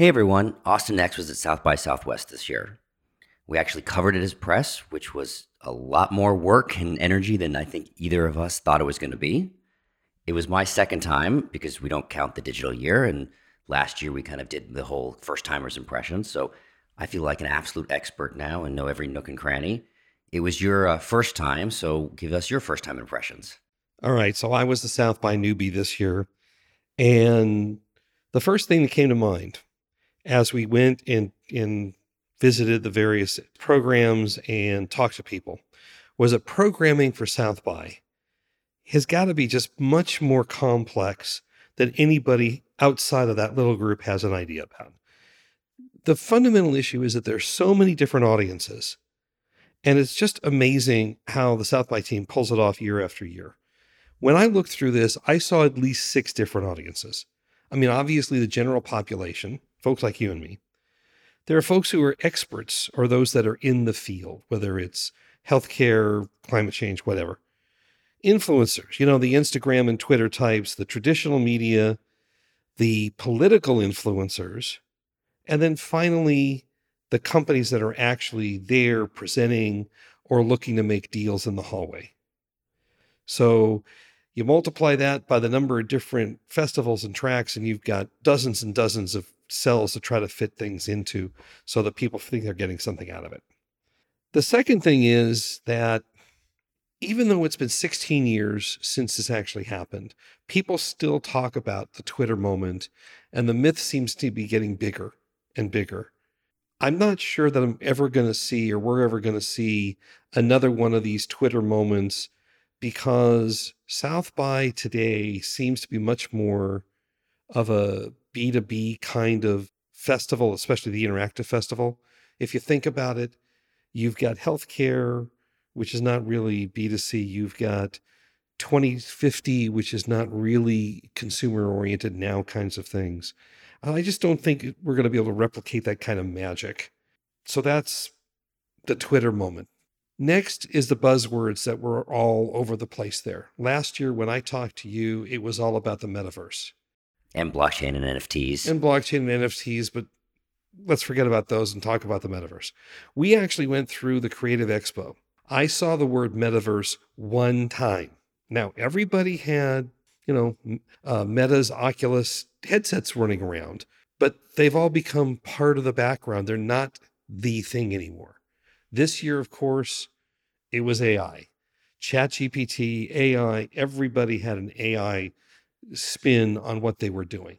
Hey everyone, Austin Next was at South by Southwest this year. We actually covered it as press, which was a lot more work and energy than I think either of us thought it was going to be. It was my second time because we don't count the digital year. And last year we kind of did the whole first timers impression. So I feel like an absolute expert now and know every nook and cranny. It was your uh, first time. So give us your first time impressions. All right. So I was the South by newbie this year. And the first thing that came to mind as we went and, and visited the various programs and talked to people was that programming for South by has got to be just much more complex than anybody outside of that little group has an idea about. The fundamental issue is that there's so many different audiences. And it's just amazing how the South by team pulls it off year after year. When I looked through this, I saw at least six different audiences. I mean, obviously, the general population, folks like you and me. There are folks who are experts or those that are in the field, whether it's healthcare, climate change, whatever. Influencers, you know, the Instagram and Twitter types, the traditional media, the political influencers, and then finally, the companies that are actually there presenting or looking to make deals in the hallway. So you multiply that by the number of different festivals and tracks, and you've got dozens and dozens of cells to try to fit things into so that people think they're getting something out of it. The second thing is that even though it's been 16 years since this actually happened, people still talk about the Twitter moment, and the myth seems to be getting bigger and bigger. I'm not sure that I'm ever going to see, or we're ever going to see, another one of these Twitter moments because South by today seems to be much more of a B2B kind of festival, especially the interactive festival. If you think about it, you've got healthcare, which is not really B2C. You've got 2050, which is not really consumer oriented now kinds of things. I just don't think we're going to be able to replicate that kind of magic. So that's the Twitter moment. Next is the buzzwords that were all over the place there. Last year, when I talked to you, it was all about the metaverse and blockchain and NFTs. And blockchain and NFTs, but let's forget about those and talk about the metaverse. We actually went through the Creative Expo. I saw the word metaverse one time. Now, everybody had, you know, uh, Meta's Oculus headsets running around, but they've all become part of the background. They're not the thing anymore. This year, of course, it was AI. ChatGPT, AI, everybody had an AI spin on what they were doing.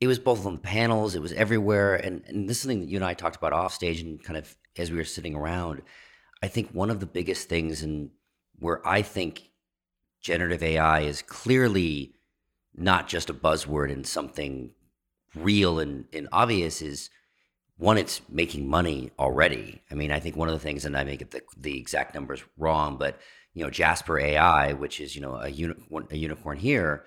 It was both on the panels, it was everywhere. And, and this is something that you and I talked about off stage and kind of as we were sitting around. I think one of the biggest things and where I think generative AI is clearly not just a buzzword and something real and, and obvious is one, it's making money already. I mean, I think one of the things, and I may get the, the exact numbers wrong, but you know, Jasper AI, which is you know a, uni- a unicorn here,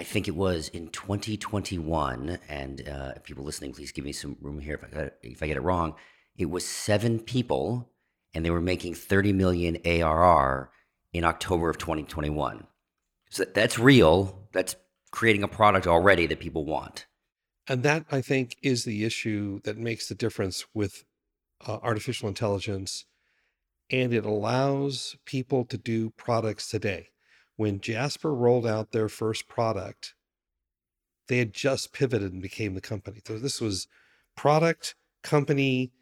I think it was in 2021, and uh, people listening, please give me some room here if I, got if I get it wrong. It was seven people, and they were making 30 million ARR in October of 2021. So that's real. That's creating a product already that people want. And that, I think, is the issue that makes the difference with uh, artificial intelligence. And it allows people to do products today when Jasper rolled out their first product, they had just pivoted and became the company. So this was product, company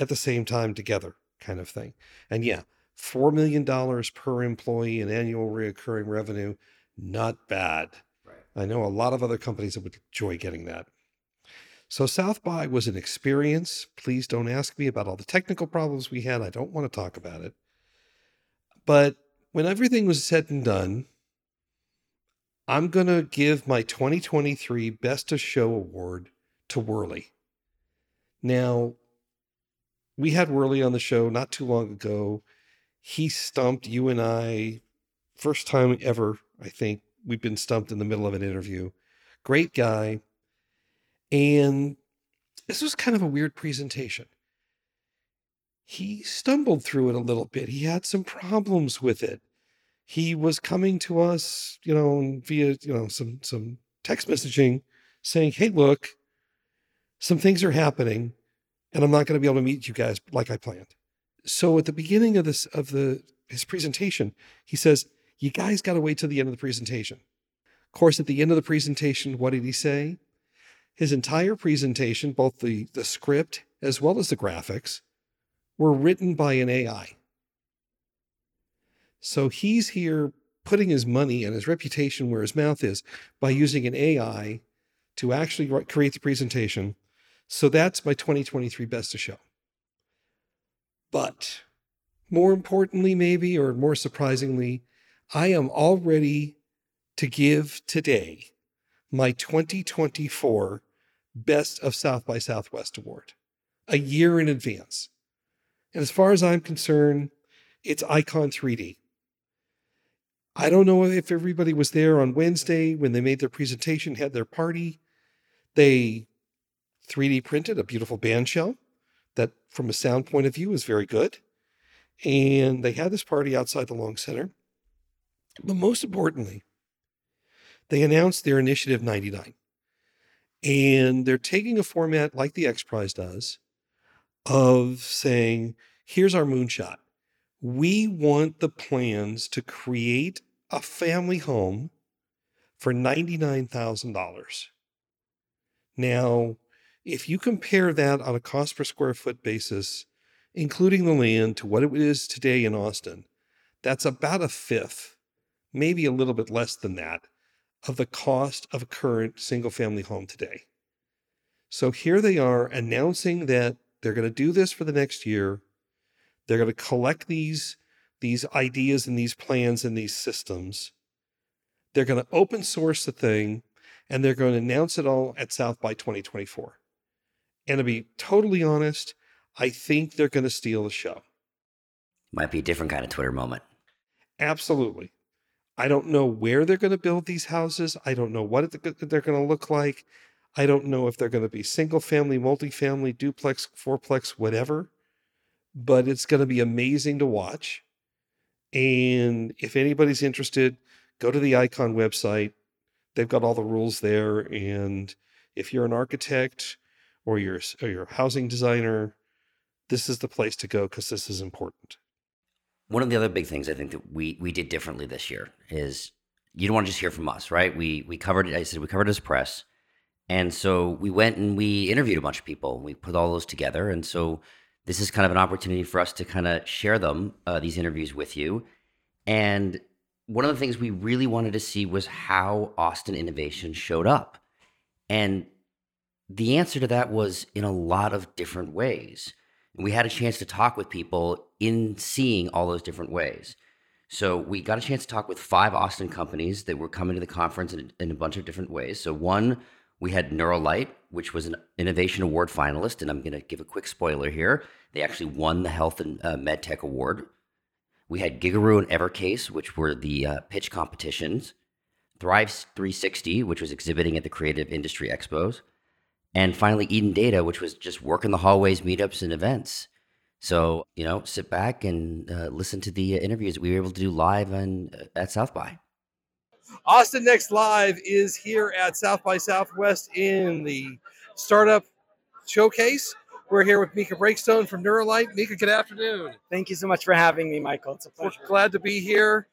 at the same time together kind of thing. And yeah, $4 million per employee in annual recurring revenue, not bad. Right. I know a lot of other companies that would enjoy getting that. So South by was an experience. Please don't ask me about all the technical problems we had. I don't want to talk about it. But when everything was said and done, I'm going to give my 2023 Best of Show award to Whirly. Now, we had Worley on the show not too long ago. He stumped you and I, first time ever, I think, we've been stumped in the middle of an interview. Great guy. And this was kind of a weird presentation. He stumbled through it a little bit. He had some problems with it. He was coming to us, you know, via, you know, some some text messaging saying, "Hey, look, some things are happening and I'm not going to be able to meet you guys like I planned." So at the beginning of this of the his presentation, he says, "You guys got to wait till the end of the presentation." Of course, at the end of the presentation, what did he say? His entire presentation, both the, the script as well as the graphics, were written by an AI. So he's here putting his money and his reputation where his mouth is by using an AI to actually create the presentation. So that's my 2023 best of show. But more importantly, maybe, or more surprisingly, I am all ready to give today my 2024 Best of South by Southwest Award a year in advance. And as far as I'm concerned, it's Icon 3D. I don't know if everybody was there on Wednesday when they made their presentation, had their party. They 3D printed a beautiful band shell that, from a sound point of view, is very good. And they had this party outside the Long Center. But most importantly, they announced their Initiative 99. And they're taking a format like the X Prize does of saying, here's our moonshot. We want the plans to create a family home for $99,000. Now, if you compare that on a cost per square foot basis, including the land, to what it is today in Austin, that's about a fifth, maybe a little bit less than that, of the cost of a current single family home today. So here they are announcing that they're going to do this for the next year. They're going to collect these, these ideas and these plans and these systems. They're going to open source the thing and they're going to announce it all at South by 2024. And to be totally honest, I think they're going to steal the show. Might be a different kind of Twitter moment. Absolutely. I don't know where they're going to build these houses. I don't know what they're going to look like. I don't know if they're going to be single family, multifamily, duplex, fourplex, whatever, but it's going to be amazing to watch. And if anybody's interested, go to the Icon website. They've got all the rules there. And if you're an architect or you're, or you're a housing designer, this is the place to go because this is important. One of the other big things I think that we we did differently this year is you don't want to just hear from us, right? We we covered it. I said we covered it as press and so we went and we interviewed a bunch of people. We put all those together. And so this is kind of an opportunity for us to kind of share them, uh, these interviews with you. And one of the things we really wanted to see was how Austin innovation showed up. And the answer to that was in a lot of different ways. And we had a chance to talk with people in seeing all those different ways. So we got a chance to talk with five Austin companies that were coming to the conference in, in a bunch of different ways. So one we had NeuraLight, which was an Innovation Award finalist, and I'm going to give a quick spoiler here. They actually won the Health and uh, MedTech Award. We had Gigaroo and EverCase, which were the uh, pitch competitions. Thrive 360, which was exhibiting at the Creative Industry Expos. And finally, Eden Data, which was just working the hallways, meetups, and events. So, you know, sit back and uh, listen to the interviews we were able to do live and uh, at South by. Austin Next Live is here at South by Southwest in the startup showcase. We're here with Micha Breakstone from NeuraLight. Mika, good afternoon. Thank you so much for having me, Michael. It's a pleasure. We're glad to be here.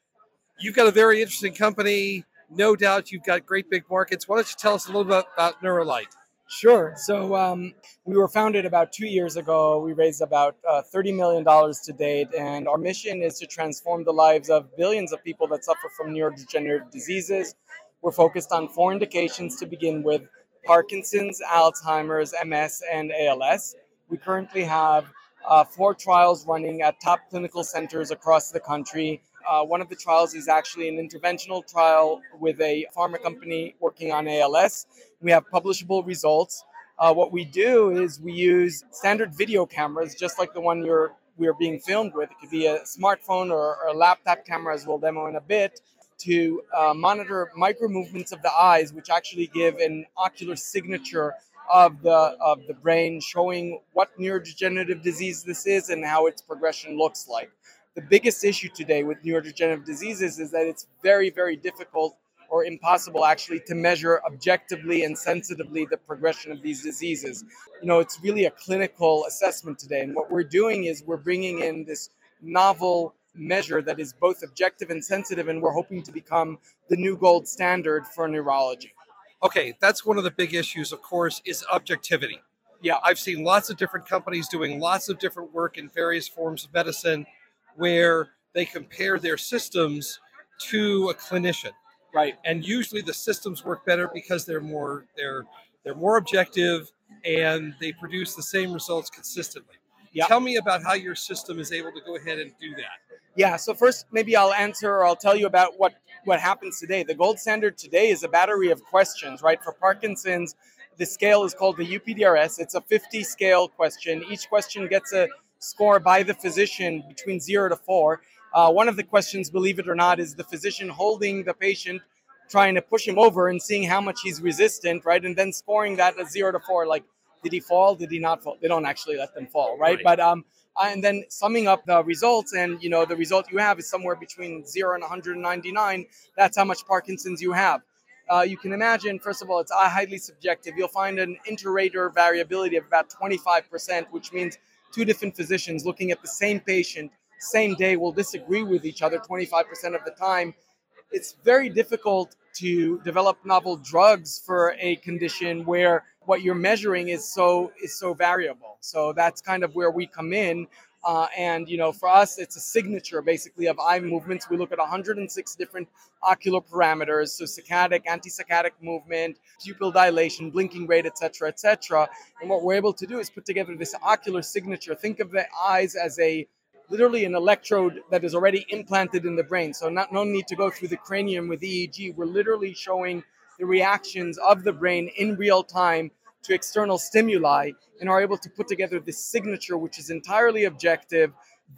You've got a very interesting company. No doubt you've got great big markets. Why don't you tell us a little bit about NeuraLight? Sure. So um, we were founded about two years ago. We raised about uh, $30 million to date, and our mission is to transform the lives of billions of people that suffer from neurodegenerative diseases. We're focused on four indications to begin with Parkinson's, Alzheimer's, MS, and ALS. We currently have uh, four trials running at top clinical centers across the country. Uh, one of the trials is actually an interventional trial with a pharma company working on ALS. We have publishable results. Uh, what we do is we use standard video cameras, just like the one you're we're being filmed with. It could be a smartphone or, or a laptop camera, as we'll demo in a bit, to uh, monitor micro movements of the eyes, which actually give an ocular signature of the of the brain, showing what neurodegenerative disease this is and how its progression looks like. The biggest issue today with neurodegenerative diseases is that it's very, very difficult or impossible actually to measure objectively and sensitively the progression of these diseases. You know, it's really a clinical assessment today. And what we're doing is we're bringing in this novel measure that is both objective and sensitive, and we're hoping to become the new gold standard for neurology. Okay, that's one of the big issues, of course, is objectivity. Yeah. I've seen lots of different companies doing lots of different work in various forms of medicine where they compare their systems to a clinician. Right. And usually the systems work better because they're more they're they're more objective and they produce the same results consistently. Yeah. Tell me about how your system is able to go ahead and do that. Yeah, so first maybe I'll answer or I'll tell you about what what happens today. The gold standard today is a battery of questions, right? For Parkinson's, the scale is called the UPDRS. It's a 50 scale question. Each question gets a score by the physician between 0 to 4. Uh, one of the questions, believe it or not, is the physician holding the patient, trying to push him over and seeing how much he's resistant, right? And then scoring that at zero to four, like, did he fall? Did he not fall? They don't actually let them fall, right? Right. But um, uh, and then summing up the results, and you know, the result you have is somewhere between zero and 199. That's how much Parkinson's you have. Uh, you can imagine, first of all, it's uh, highly subjective. You'll find an inter-rater variability of about 25%, which means two different physicians looking at the same patient same day will disagree with each other 25% of the time. It's very difficult to develop novel drugs for a condition where what you're measuring is so is so variable. So that's kind of where we come in. Uh, and you know, for us, it's a signature basically of eye movements. We look at 106 different ocular parameters, so saccadic, anti-saccadic movement, pupil dilation, blinking rate, etc., etc. And what we're able to do is put together this ocular signature. Think of the eyes as a literally an electrode that is already implanted in the brain. So not no need to go through the cranium with EEG. We're literally showing the reactions of the brain in real time to external stimuli and are able to put together this signature which is entirely objective,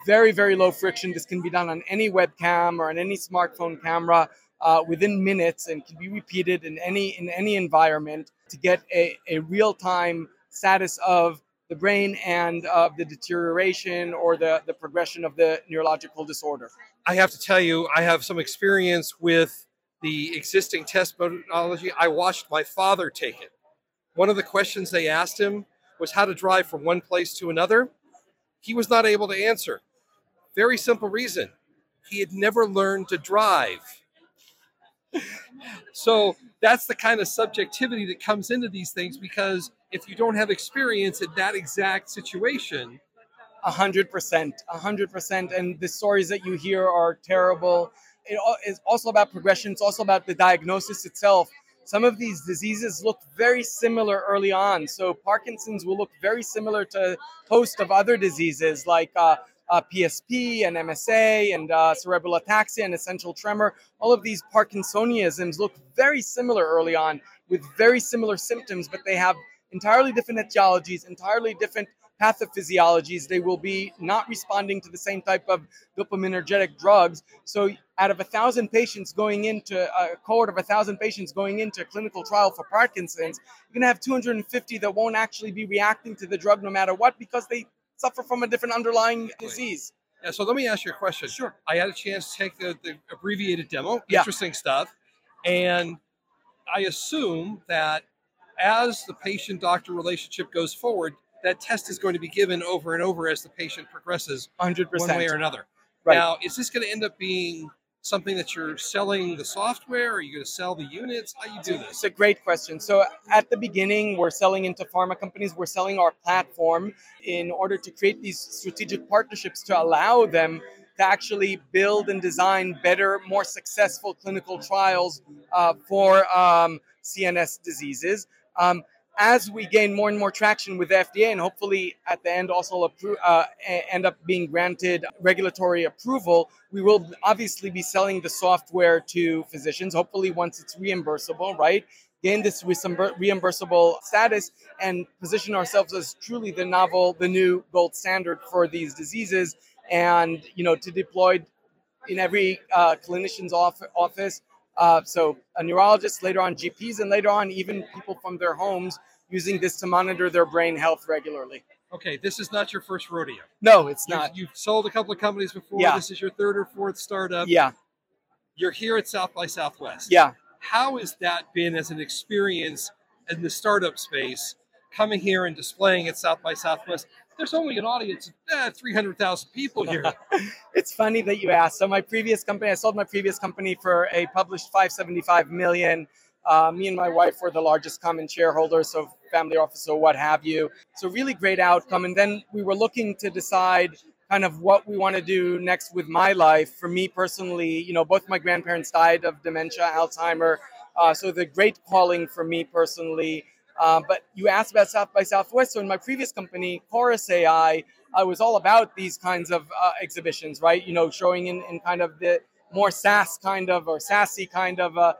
very very low friction. This can be done on any webcam or on any smartphone camera. Uh, within minutes and can be repeated in any in any environment to get a, a real-time status of the brain and of the deterioration or the, the progression of the neurological disorder. I have to tell you, I have some experience with the existing test methodology. I watched my father take it. One of the questions they asked him was how to drive from one place to another. He was not able to answer. Very simple reason he had never learned to drive. so that's the kind of subjectivity that comes into these things because if you don't have experience in that exact situation, A hundred percent, a hundred percent. And the stories that you hear are terrible. It is also about progression. It's also about the diagnosis itself. Some of these diseases look very similar early on. So Parkinson's will look very similar to a host of other diseases like uh, uh, PSP and MSA and uh, cerebral ataxia and essential tremor. All of these Parkinsonisms look very similar early on with very similar symptoms, but they have entirely different etiologies, entirely different pathophysiologies. They will be not responding to the same type of dopaminergic drugs. So, out of a thousand patients going into a cohort of a thousand patients going into a clinical trial for Parkinson's, you're going to have 250 that won't actually be reacting to the drug no matter what because they suffer from a different underlying disease. Yeah, so let me ask you a question. Sure. I had a chance to take the, the abbreviated demo. Yeah. Interesting stuff. And I assume that as the patient doctor relationship goes forward, that test is going to be given over and over as the patient progresses 100%. one way or another. Right. Now, is this going to end up being something that you're selling the software? Are you going to sell the units? How you do this? It's a great question. So at the beginning, we're selling into pharma companies. We're selling our platform in order to create these strategic partnerships to allow them to actually build and design better, more successful clinical trials uh, for um, CNS diseases. Um, as we gain more and more traction with the FDA and hopefully at the end also appro- uh, end up being granted regulatory approval, we will obviously be selling the software to physicians, hopefully once it's reimbursable, right? Gain this reimbursable status and position ourselves as truly the novel, the new gold standard for these diseases and, you know, to deploy in every uh, clinician's office uh, so a neurologist, later on GPs, and later on even people from their homes using this to monitor their brain health regularly. Okay, this is not your first rodeo. No, it's you've, not. You've sold a couple of companies before. Yeah. This is your third or fourth startup. Yeah. You're here at South by Southwest. Yeah. How has that been as an experience in the startup space, coming here and displaying at South by Southwest? There's only an audience of eh, 300,000 people here. it's funny that you asked. So my previous company, I sold my previous company for a published 575 million. Uh, me and my wife were the largest common shareholders, so family office or what have you. So really great outcome. And then we were looking to decide kind of what we want to do next with my life. For me personally, you know, both my grandparents died of dementia, Alzheimer. Uh, so the great calling for me personally uh, but you asked about South by Southwest. So in my previous company, Chorus AI, I was all about these kinds of uh, exhibitions, right? You know, showing in, in kind of the more SaaS kind of or sassy kind of. Uh,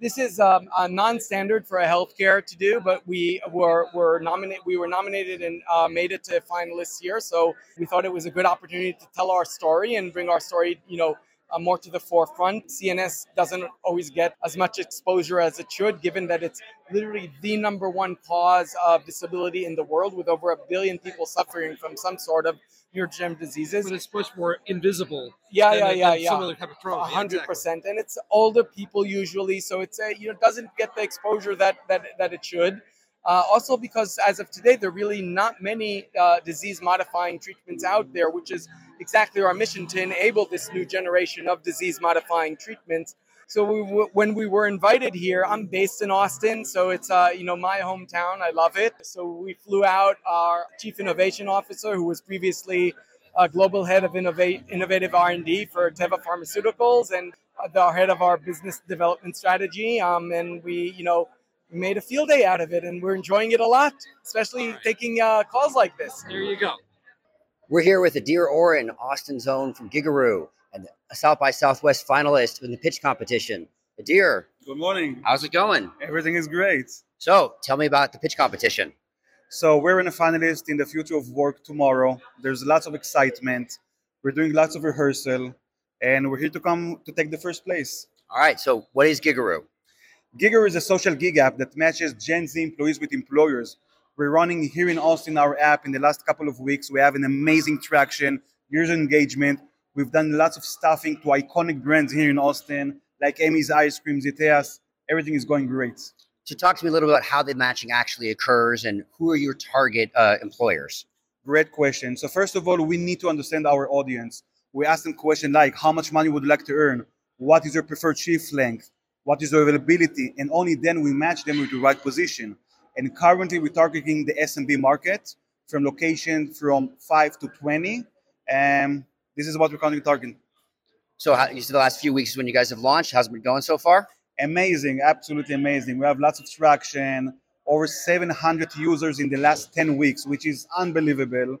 this is um, a non-standard for a healthcare to do, but we were were nominated. We were nominated and uh, made it to finalists here. So we thought it was a good opportunity to tell our story and bring our story, you know, uh, more to the forefront. CNS doesn't always get as much exposure as it should, given that it's literally the number one cause of disability in the world, with over a billion people suffering from some sort of neurodegenerative diseases. But it's much more invisible. Yeah, yeah, yeah, yeah. Some other type of trauma. hundred percent, and it's older people usually, so it's a you know doesn't get the exposure that that that it should. Uh, also, because as of today, there are really not many uh, disease modifying treatments out there, which is exactly our mission to enable this new generation of disease modifying treatments. So we w- when we were invited here, I'm based in Austin, so it's uh, you know my hometown. I love it. So we flew out our chief innovation officer, who was previously a global head of innovate, innovative R&D for Teva Pharmaceuticals, and the head of our business development strategy. Um, and we you know we made a field day out of it, and we're enjoying it a lot, especially right. taking uh, calls like this. There you go. We're here with Adir Oren, Austin's own from Gigaroo, and a South by Southwest finalist in the pitch competition. Adir. Good morning. How's it going? Everything is great. So, tell me about the pitch competition. So, we're in a finalist in the future of work tomorrow. There's lots of excitement. We're doing lots of rehearsal, and we're here to come to take the first place. All right. So, what is Gigaroo? Giger is a social gig app that matches Gen Z employees with employers. We're running here in Austin our app in the last couple of weeks. We have an amazing traction, user engagement. We've done lots of stuffing to iconic brands here in Austin, like Amy's Ice Cream, Ziteas. Everything is going great. So, talk to me a little bit about how the matching actually occurs and who are your target uh, employers? Great question. So, first of all, we need to understand our audience. We ask them questions like how much money would you like to earn? What is your preferred shift length? What is the availability, and only then we match them with the right position. And currently, we're targeting the SMB market from location from 5 to 20. And this is what we're currently targeting. So, how, you said the last few weeks when you guys have launched. How's it been going so far? Amazing, absolutely amazing. We have lots of traction, over 700 users in the last 10 weeks, which is unbelievable.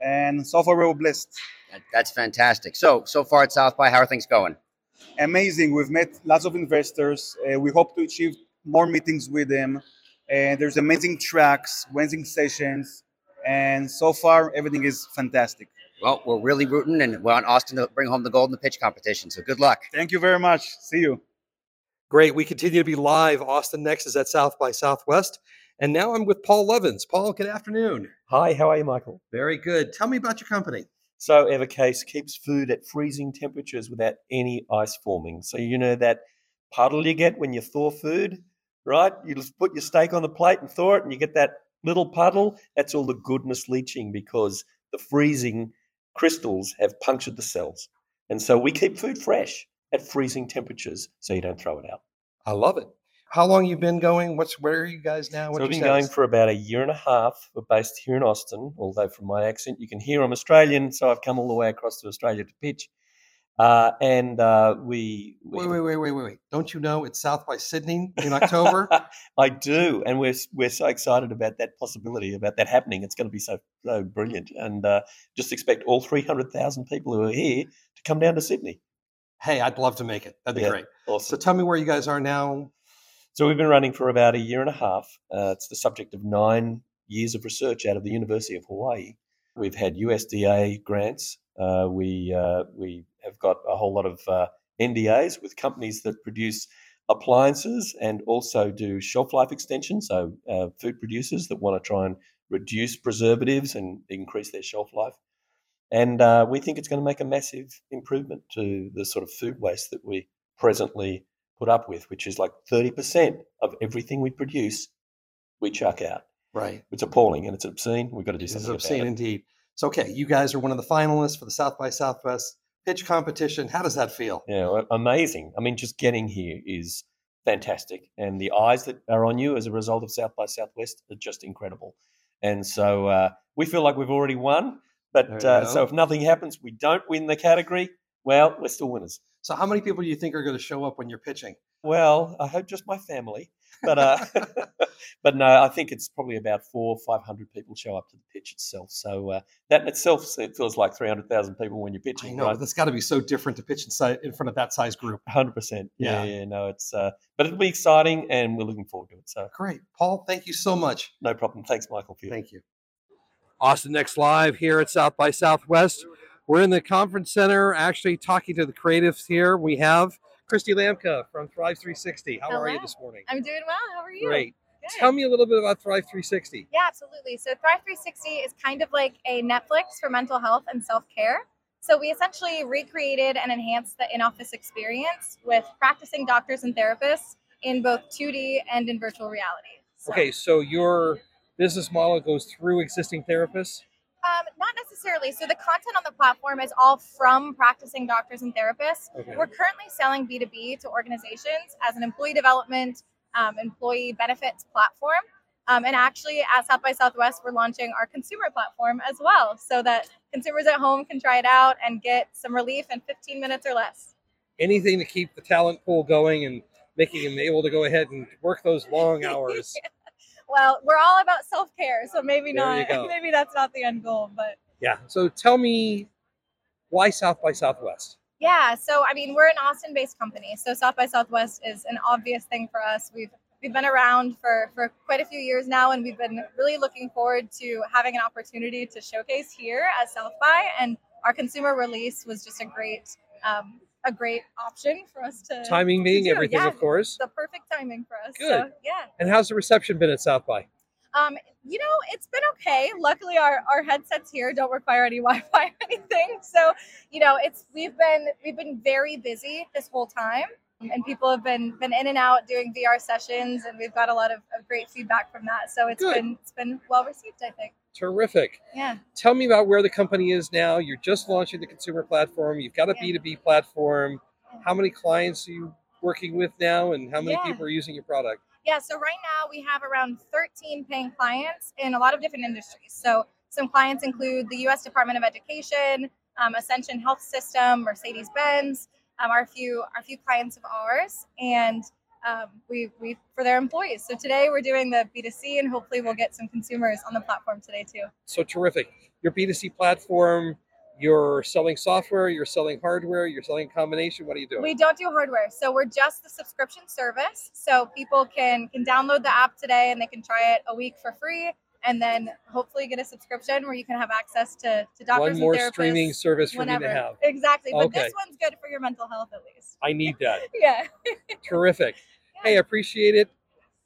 And so far, we're blessed. That's fantastic. So, so far at South by, how are things going? Amazing. We've met lots of investors. Uh, we hope to achieve more meetings with them. And there's amazing tracks, amazing sessions, and so far everything is fantastic. Well, we're really rooting, and we want Austin to bring home the gold in the pitch competition. So good luck. Thank you very much. See you. Great. We continue to be live. Austin Next is at South by Southwest. And now I'm with Paul Levins. Paul, good afternoon. Hi, how are you, Michael? Very good. Tell me about your company. So EverCase keeps food at freezing temperatures without any ice forming. So you know that puddle you get when you thaw food, right? You just put your steak on the plate and thaw it, and you get that little puddle. That's all the goodness leaching because the freezing crystals have punctured the cells. And so we keep food fresh at freezing temperatures so you don't throw it out. I love it. How long you been going? What's where are you guys now? What's so we've been going for about a year and a half. We're based here in Austin, although from my accent you can hear I'm Australian, so I've come all the way across to Australia to pitch. Uh, and uh, we, we Wait, wait, wait, wait, wait, wait. Don't you know it's South by Sydney in October? I do, and we're we're so excited about that possibility, about that happening. It's going to be so so brilliant, and uh, just expect all three hundred thousand people who are here to come down to Sydney. hey, I'd love to make it. That'd be Yeah. great. Awesome. So tell me where you guys are now. So we've been running for about a year and a half. Uh, it's the subject of nine years of research out of the University of Hawaii. We've had USDA grants. Uh, we uh, we have got a whole lot of uh, NDAs with companies that produce appliances and also do shelf life extension. So uh, food producers that want to try and reduce preservatives and increase their shelf life. And uh, we think it's going to make a massive improvement to the sort of food waste that we presently put up with, which is like 30% of everything we produce, we chuck out. Right. It's appalling and it's obscene. We've got to do something obscene about it. indeed. So, okay, you guys are one of the finalists for the South by Southwest pitch competition. How does that feel? Yeah, amazing. I mean, just getting here is fantastic. And the eyes that are on you as a result of South by Southwest are just incredible. And so uh, we feel like we've already won. But uh, so if nothing happens, we don't win the category, well, we're still winners. So, how many people do you think are going to show up when you're pitching? Well, I hope just my family. But uh, but no, I think it's probably about four, five hundred people show up to the pitch itself. So uh, that in itself it feels like three hundred thousand people when you're pitching. I know right? that's got to be so different to pitch inside in front of that size group. Hundred percent. Yeah, Yeah. yeah. No, it's uh, but it'll be exciting, and we're looking forward to it. So Great, Paul. Thank you so much. no problem. Thanks, Michael. For your- Thank you. Austin Next Live here at South by Southwest. We're in the conference center, actually talking to the creatives here. We have Christy Lamka from Thrive 360. How are you this morning? I'm doing well. How are you? Great. Good. Tell me a little bit about Thrive 360. Yeah, absolutely. So Thrive 360 is kind of like a Netflix for mental health and self care. So we essentially recreated and enhanced the in-office experience with practicing doctors and therapists in both 2D and in virtual reality. So, Okay, so your business model goes through existing therapists. Um, not necessarily. So the content on the platform is all from practicing doctors and therapists. Okay. We're currently selling B2B to organizations as an employee development, um, employee benefits platform. Um, and actually, at South by Southwest, we're launching our consumer platform as well so that consumers at home can try it out and get some relief in 15 minutes or less. Anything to keep the talent pool going and making them able to go ahead and work those long hours. Well, we're all about self care, so maybe There not. Maybe that's not the end goal, but yeah. So tell me why South by Southwest? Yeah, so I mean, we're an Austin-based company, so South by Southwest is an obvious thing for us. We've we've been around for for quite a few years now, and we've been really looking forward to having an opportunity to showcase here at South by. And our consumer release was just a great um, a great option for us to Timing being everything, Yeah, of course. The perfect timing for us. Good. So, yeah. And how's the reception been at South by? Um, you know, it's been okay. Luckily, our, our headsets here don't require any Wi-Fi or anything. So, you know, it's we've been we've been very busy this whole time, and people have been been in and out doing VR sessions, and we've got a lot of, of great feedback from that. So it's Good. been it's been well received, I think. Terrific. Yeah. Tell me about where the company is now. You're just launching the consumer platform. You've got a Yeah. B2B platform. How many clients are you working with now and how many Yeah. people are using your product? Yeah, so right now we have around 13 paying clients in a lot of different industries. So some clients include the U.S. Department of Education, um, Ascension Health System, Mercedes Benz, um, are a few are a few clients of ours, and um, we we for their employees. So today we're doing the B2C, and hopefully we'll get some consumers on the platform today too. So terrific. Your B2C platform, you're selling software, you're selling hardware, you're selling combination. What are you doing? We don't do hardware, so we're just the subscription service. So people can can download the app today and they can try it a week for free, and then hopefully get a subscription where you can have access to to doctors One more and therapists streaming service for whenever. me to have. Exactly, but Okay. this one's good for your mental health at least. I need that. Yeah. Terrific. Hey, I appreciate it.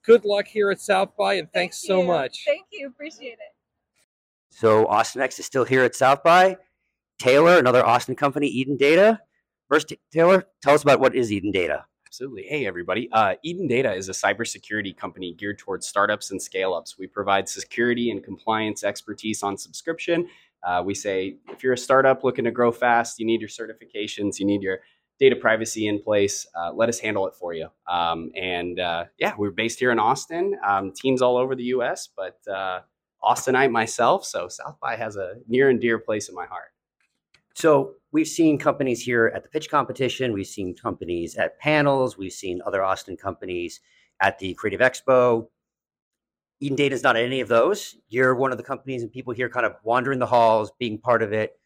Good luck here at South by and Thank thanks so much. Thank you. Appreciate it. So Austin Next is still here at South by. Taylor, another Austin company, Eden Data. First, Taylor, tell us about what is Eden Data. Absolutely. Hey, everybody. Uh, Eden Data is a cybersecurity company geared towards startups and scale ups. We provide security and compliance expertise on subscription. Uh, we say if you're a startup looking to grow fast, you need your certifications, you need your data privacy in place, uh, let us handle it for you. Um, and uh, yeah, we're based here in Austin, um, teams all over the US, but uh, Austinite myself. So South by has a near and dear place in my heart. So we've seen companies here at the pitch competition. We've seen companies at panels. We've seen other Austin companies at the Creative Expo. Eden Data is not any of those. You're one of the companies and people here kind of wandering the halls, being part of it.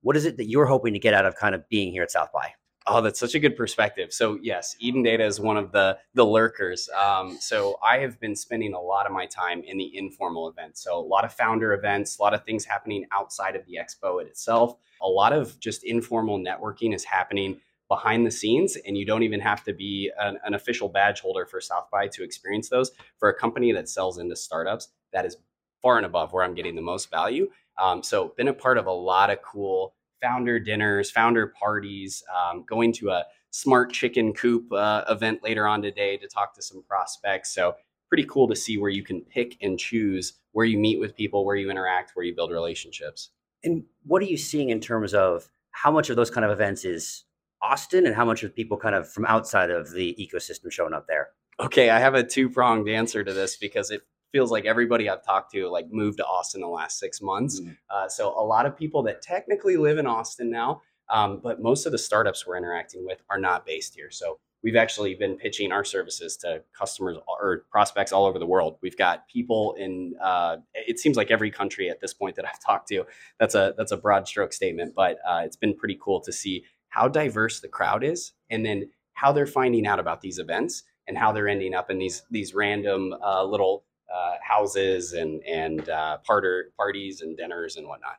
What is it that you're hoping to get out of kind of being here at South by? Oh, that's such a good perspective. So yes, Eden Data is one of the the lurkers. Um, so I have been spending a lot of my time in the informal events. So a lot of founder events, a lot of things happening outside of the expo itself. A lot of just informal networking is happening behind the scenes, and you don't even have to be an, an official badge holder for South by to experience those. For a company that sells into startups, that is far and above where I'm getting the most value. Um, so been a part of a lot of cool founder dinners, founder parties, um, going to a smart chicken coop uh, event later on today to talk to some prospects. So pretty cool to see where you can pick and choose where you meet with people, where you interact, where you build relationships. And what are you seeing in terms of how much of those kind of events is Austin and how much of people kind of from outside of the ecosystem showing up there? Okay, I have a two pronged answer to this because it feels like everybody I've talked to like moved to Austin the last six months. Mm-hmm. Uh, so a lot of people that technically live in Austin now, um, but most of the startups we're interacting with are not based here. So we've actually been pitching our services to customers or prospects all over the world. We've got people in uh, it seems like every country at this point that I've talked to. That's a that's a broad stroke statement, but uh, it's been pretty cool to see how diverse the crowd is, and then how they're finding out about these events and how they're ending up in these these random uh, little uh, houses and and uh, parter, parties and dinners and whatnot.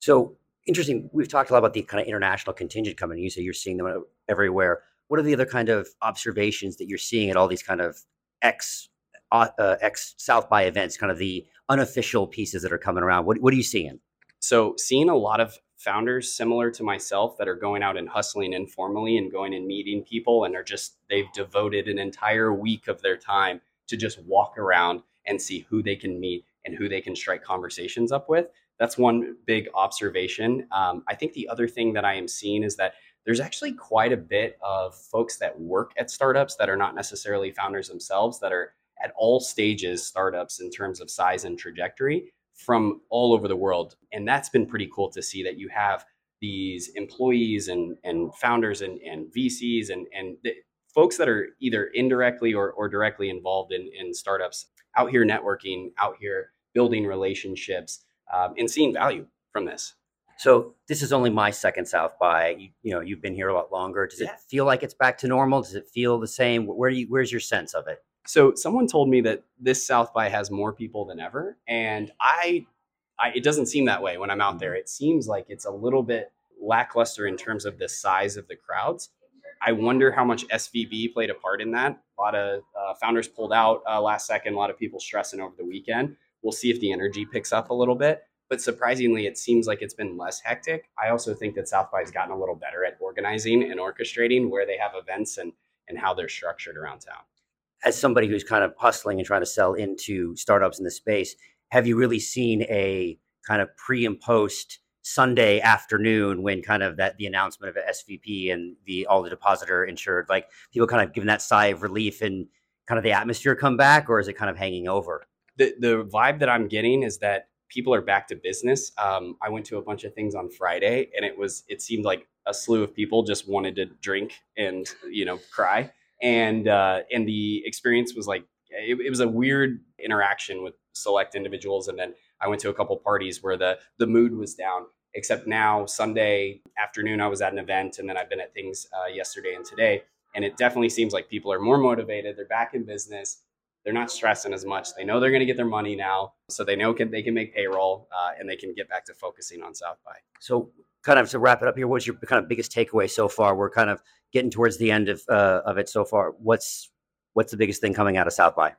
So interesting. We've talked a lot about the kind of international contingent coming. You say you're seeing them everywhere. What are the other kind of observations that you're seeing at all these kind of ex uh, uh ex South by events? Kind of the unofficial pieces that are coming around. What what are you seeing? So seeing a lot of founders similar to myself that are going out and hustling informally and going and meeting people and are just they've devoted an entire week of their time to just walk around and see who they can meet and who they can strike conversations up with. That's one big observation. Um, I think the other thing that I am seeing is that there's actually quite a bit of folks that work at startups that are not necessarily founders themselves that are at all stages startups in terms of size and trajectory from all over the world. And that's been pretty cool to see that you have these employees and, and founders and, and VCs and, and folks that are either indirectly or, or directly involved in, in startups out here networking, out here building relationships, um, and seeing value from this. So this is only my second South by. You, you know, you've been here a lot longer. Does yeah. it feel like it's back to normal? Does it feel the same? Where do you, where's your sense of it? So someone told me that this South by has more people than ever, and I, I it doesn't seem that way when I'm out there. It seems like it's a little bit lackluster in terms of the size of the crowds. I wonder how much SVB played a part in that. A lot of uh, founders pulled out uh, last second, a lot of people stressing over the weekend. We'll see if the energy picks up a little bit. But surprisingly, it seems like it's been less hectic. I also think that South by has gotten a little better at organizing and orchestrating where they have events and, and how they're structured around town. As somebody who's kind of hustling and trying to sell into startups in the space, have you really seen a kind of pre and post Sunday afternoon when kind of that the announcement of SVB and the all the depositor insured, like people kind of giving that sigh of relief and kind of the atmosphere come back, or is it kind of hanging over? The the vibe that I'm getting is that people are back to business. Um, I went to a bunch of things on Friday, and it was it seemed like a slew of people just wanted to drink and you know cry, and uh, and the experience was like it, it was a weird interaction with select individuals, and then I went to a couple parties where the the mood was down. Except now, Sunday afternoon, I was at an event, and then I've been at things uh, yesterday and today, and it definitely seems like people are more motivated. They're back in business. They're not stressing as much. They know they're going to get their money now, so they know can, they can make payroll uh, and they can get back to focusing on South by. So, kind of to wrap it up here, what's your kind of biggest takeaway so far? We're kind of getting towards the end of uh, of it so far. What's what's the biggest thing coming out of South by?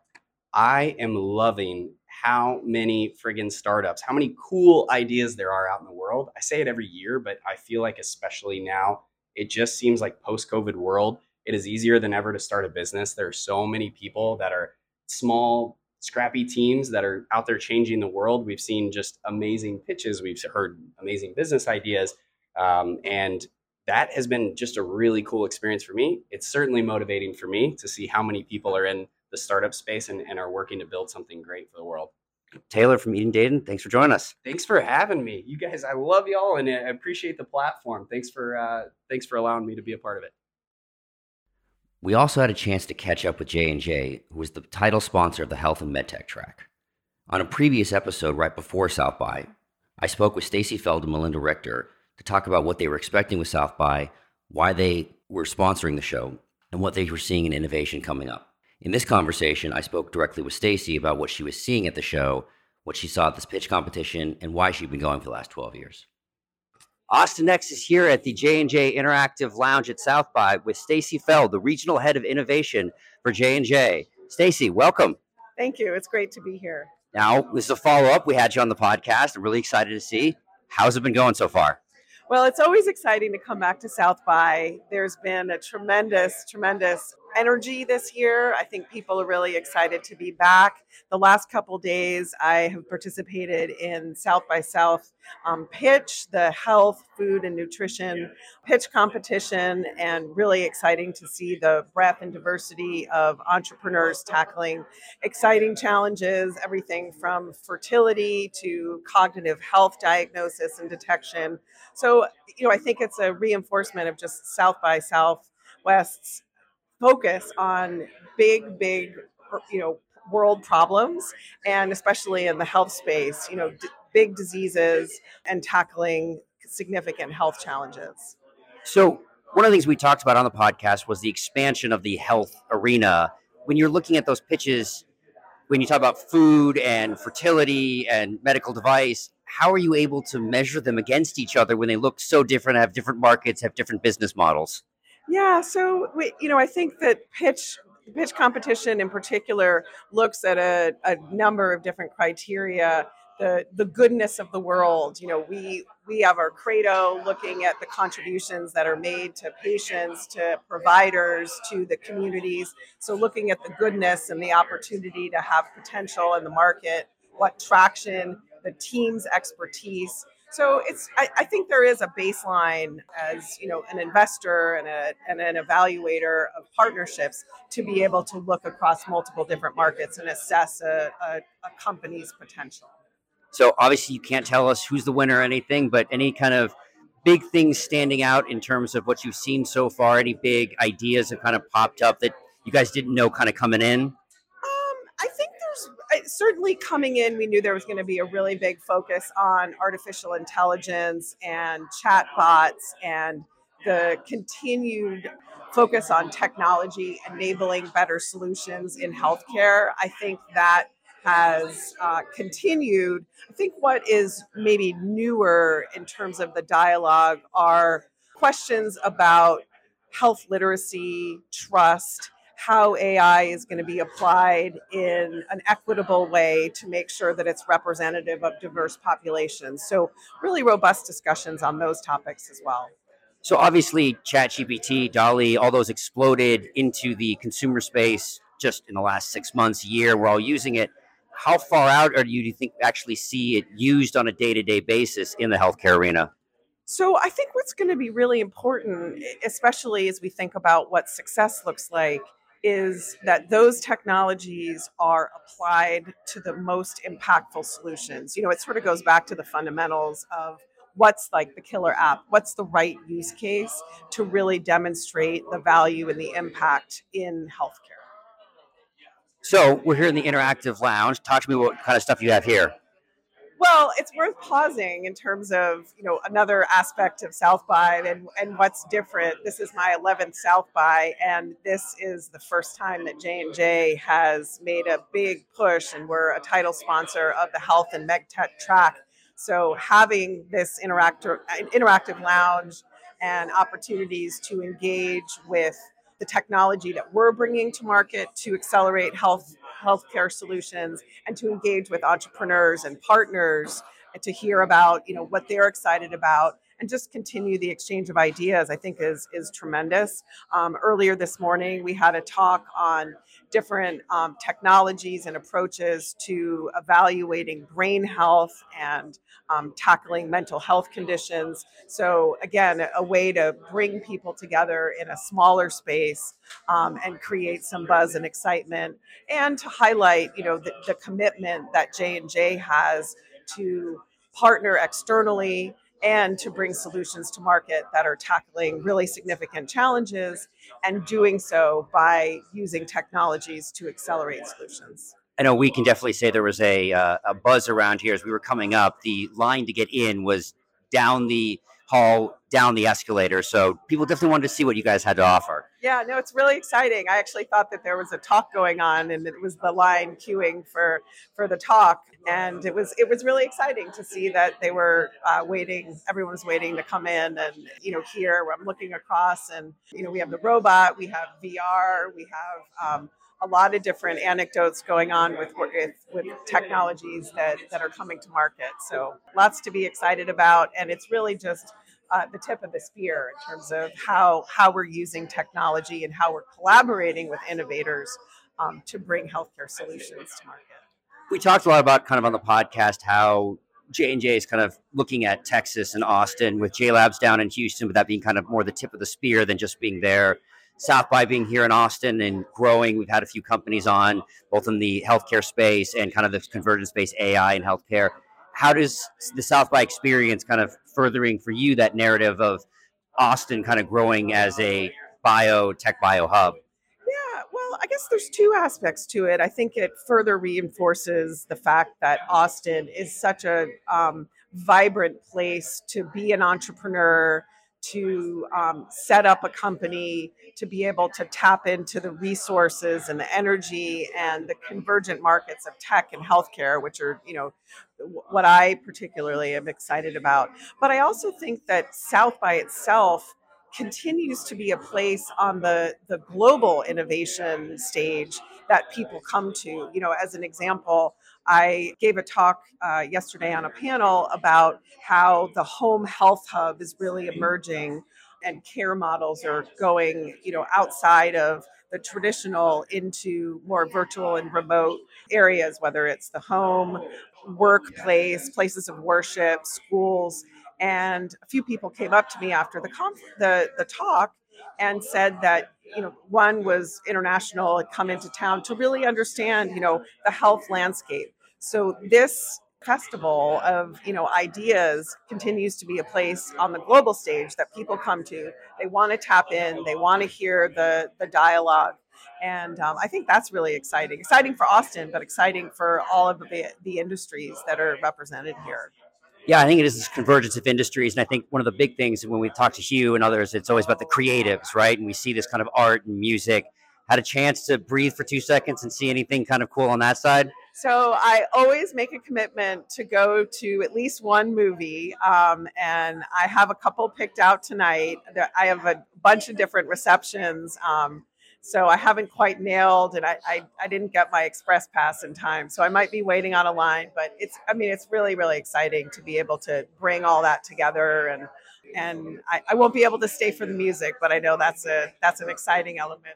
I am loving how many friggin' startups, how many cool ideas there are out in the world. I say it every year, but I feel like especially now, it just seems like post-COVID world, it is easier than ever to start a business. There are so many people that are small, scrappy teams that are out there changing the world. We've seen just amazing pitches. We've heard amazing business ideas. Um, and that has been just a really cool experience for me. It's certainly motivating for me to see how many people are in the startup space and, and are working to build something great for the world. Taylor from Eden Data, thanks for joining us. Thanks for having me. You guys, I love y'all and I appreciate the platform. Thanks for uh, thanks for allowing me to be a part of it. We also had a chance to catch up with J&J, who was the title sponsor of the Health and MedTech track. On a previous episode right before South by, I spoke with Stacy Feld and Melinda Richter to talk about what they were expecting with South by, why they were sponsoring the show, and what they were seeing in innovation coming up. In this conversation, I spoke directly with Stacy about what she was seeing at the show, what she saw at this pitch competition, and why she'd been going for the last 12 years. Austin Next is here at the J&J Interactive Lounge at South by with Stacy Feld, the regional head of innovation for J&J. Stacy, welcome. Thank you. It's great to be here. Now, this is a follow up. We had you on the podcast. I'm really excited to see. How's it been going so far? Well, it's always exciting to come back to South by. There's been a tremendous, tremendous energy this year. I think people are really excited to be back. The last couple days, I have participated in South by South um, Pitch, the health, food, and nutrition pitch competition, and really exciting to see the breadth and diversity of entrepreneurs tackling exciting challenges, everything from fertility to cognitive health diagnosis and detection. So, you know, I think it's a reinforcement of just South by Southwest's focus on big, big, er, you know, world problems, and especially in the health space, you know, d- big diseases and tackling significant health challenges. So, one of the things we talked about on the podcast was the expansion of the health arena. When you're looking at those pitches, when you talk about food and fertility and medical device, how are you able to measure them against each other when they look so different, have different markets, have different business models? Yeah, so we, you know, I think that pitch pitch competition in particular looks at a, a number of different criteria. The the goodness of the world. You know, we we have our credo looking at the contributions that are made to patients, to providers, to the communities. So looking at the goodness and the opportunity to have potential in the market, what traction, the team's expertise so it's I, I, think there is a baseline as you know an investor and, a, and an evaluator of partnerships to be able to look across multiple different markets and assess a, a, a company's potential. So obviously you can't tell us who's the winner or anything but any kind of big things standing out in terms of what you've seen so far any big ideas have kind of popped up that you guys didn't know kind of coming in certainly coming in, we knew there was going to be a really big focus on artificial intelligence and chatbots and the continued focus on technology enabling better solutions in healthcare. I think that has uh, continued. I think what is maybe newer in terms of the dialogue are questions about health literacy, trust, how AI is going to be applied in an equitable way to make sure that it's representative of diverse populations. So, really robust discussions on those topics as well. So, obviously, ChatGPT, DALL-E, all those exploded into the consumer space just in the last six months, year. We're all using it. How far out are you, do you think, actually see it used on a day to day basis in the healthcare arena? So I think what's going to be really important, especially as we think about what success looks like, is that those technologies are applied to the most impactful solutions. You know, it sort of goes back to the fundamentals of what's like the killer app, what's the right use case to really demonstrate the value and the impact in healthcare. So we're here in the interactive lounge. Talk to me what kind of stuff you have here. Well, it's worth pausing in terms of you know another aspect of South by and and what's different. This is my 11th South by, and this is the first time that J and J has made a big push, and we're a title sponsor of the Health and MedTech track. So having this interactive interactive lounge and opportunities to engage with the technology that we're bringing to market to accelerate health healthcare solutions and to engage with entrepreneurs and partners and to hear about you know what they're excited about and just continue the exchange of ideas, I think is is tremendous. Um, earlier this morning, we had a talk on different um, technologies and approaches to evaluating brain health and um, tackling mental health conditions. So again, a way to bring people together in a smaller space um, and create some buzz and excitement, and to highlight, you know, the, the commitment that J and J has to partner externally and to bring solutions to market that are tackling really significant challenges and doing so by using technologies to accelerate solutions. I know we can definitely say there was a, uh, a buzz around here as we were coming up. The line to get in was down the hall, down the escalator. So people definitely wanted to see what you guys had to offer. Yeah, no, it's really exciting. I actually thought that there was a talk going on, and it was the line queuing for for the talk, and it was it was really exciting to see that they were uh, waiting. Everyone was waiting to come in, and you know, here I'm looking across, and you know, we have the robot, we have VR, we have. Um, a lot of different anecdotes going on with, with with technologies that that are coming to market. So lots to be excited about, and it's really just uh, the tip of the spear in terms of how how we're using technology and how we're collaborating with innovators um, to bring healthcare solutions to market. We talked a lot about kind of on the podcast how J and J is kind of looking at Texas and Austin with J Labs down in Houston, but that being kind of more the tip of the spear than just being there. South by being here in Austin and growing. We've had a few companies on, both in the healthcare space and kind of the convergence space, AI and healthcare. How does the South by experience kind of furthering for you that narrative of Austin kind of growing as a bio tech bio hub? Yeah, well, I guess there's two aspects to it. I think it further reinforces the fact that Austin is such a um, vibrant place to be an entrepreneur to um, set up a company, to be able to tap into the resources and the energy and the convergent markets of tech and healthcare, which are, you know, what I particularly am excited about. But I also think that South by itself continues to be a place on the, the global innovation stage that people come to. You know, as an example, I gave a talk uh, yesterday on a panel about how the home health hub is really emerging and care models are going, you know, outside of the traditional into more virtual and remote areas, whether it's the home, workplace, places of worship, schools. And a few people came up to me after the conf- the, the talk and said that you know one was international had come into town to really understand you know the health landscape. So this festival of you know ideas continues to be a place on the global stage that people come to. They want to tap in they want to hear the the dialogue. And um, i think that's really exciting. Exciting for austin but exciting for all of the, the industries that are represented here yeah, I think it is this convergence of industries. And I think one of the big things when we talk to Hugh and others, it's always about the creatives, right? And we see this kind of art and music. Had a chance to breathe for two seconds and see anything kind of cool on that side? So I always make a commitment to go to at least one movie. Um, and I have a couple picked out tonight. I have a bunch of different receptions. Um, so I haven't quite nailed, and I, I, I, didn't get my express pass in time. So I might be waiting on a line, but it's I mean it's really really exciting to be able to bring all that together, and and I, I won't be able to stay for the music, but I know that's a that's an exciting element.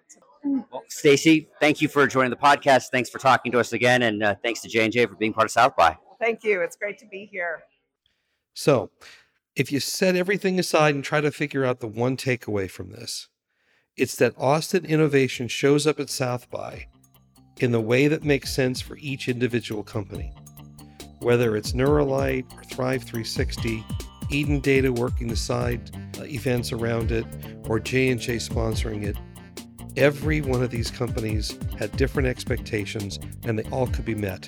Well, Stacy, thank you for joining the podcast. Thanks for talking to us again, and uh, thanks to J and J for being part of South by. Thank you. It's great to be here. So, if you set everything aside and try to figure out the one takeaway from this it's that Austin innovation shows up at South by in the way that makes sense for each individual company. Whether it's NeuraLight or Thrive360, Eden Data working the side uh, events around it, or J&J sponsoring it, every one of these companies had different expectations and they all could be met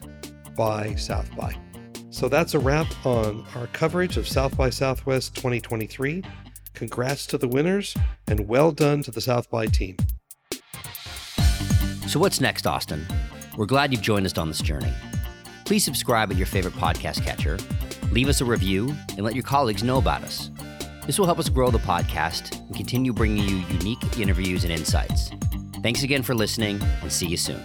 by South by. So that's a wrap on our coverage of South by Southwest 2023. Congrats to the winners and well done to the South by team. So, what's next, Austin? We're glad you've joined us on this journey. Please subscribe at your favorite podcast catcher, leave us a review, and let your colleagues know about us. This will help us grow the podcast and continue bringing you unique interviews and insights. Thanks again for listening, and see you soon.